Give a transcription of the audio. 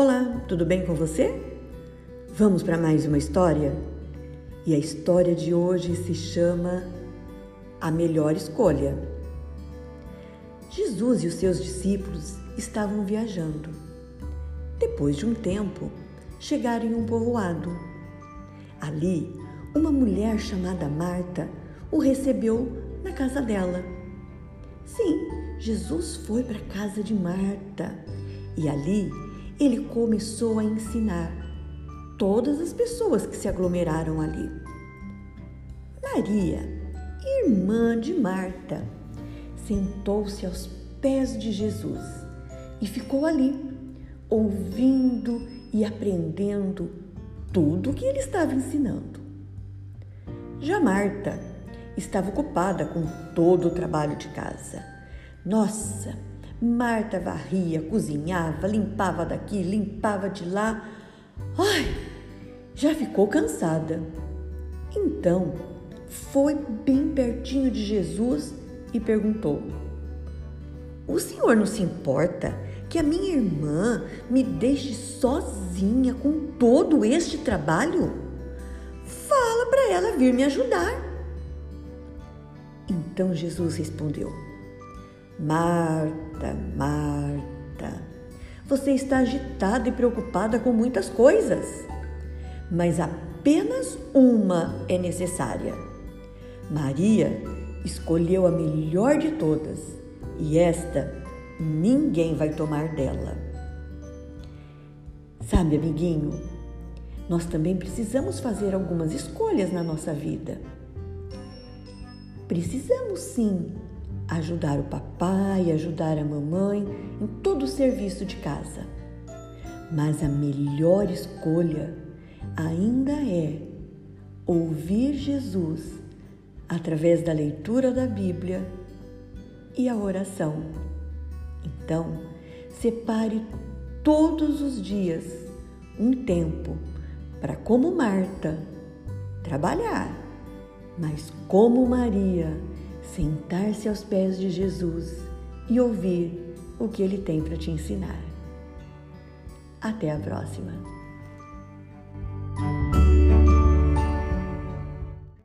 Olá, tudo bem com você? Vamos para mais uma história? E a história de hoje se chama A Melhor Escolha. Jesus e os seus discípulos estavam viajando. Depois de um tempo, chegaram em um povoado. Ali, uma mulher chamada Marta o recebeu na casa dela. Sim, Jesus foi para a casa de Marta e ali ele começou a ensinar todas as pessoas que se aglomeraram ali. Maria, irmã de Marta, sentou-se aos pés de Jesus e ficou ali, ouvindo e aprendendo tudo o que ele estava ensinando. Já Marta estava ocupada com todo o trabalho de casa. Nossa, Marta varria, cozinhava, limpava daqui, limpava de lá. Ai, já ficou cansada. Então, foi bem pertinho de Jesus e perguntou: O senhor não se importa que a minha irmã me deixe sozinha com todo este trabalho? Fala para ela vir me ajudar. Então Jesus respondeu: Marta, Marta, você está agitada e preocupada com muitas coisas, mas apenas uma é necessária. Maria escolheu a melhor de todas e esta ninguém vai tomar dela. Sabe, amiguinho, nós também precisamos fazer algumas escolhas na nossa vida. Precisamos sim ajudar o papai, ajudar a mamãe em todo o serviço de casa. Mas a melhor escolha ainda é ouvir Jesus através da leitura da Bíblia e a oração. Então, separe todos os dias um tempo para, como Marta, trabalhar, mas como Maria, sentar-se aos pés de Jesus e ouvir o que ele tem para te ensinar. Até a próxima!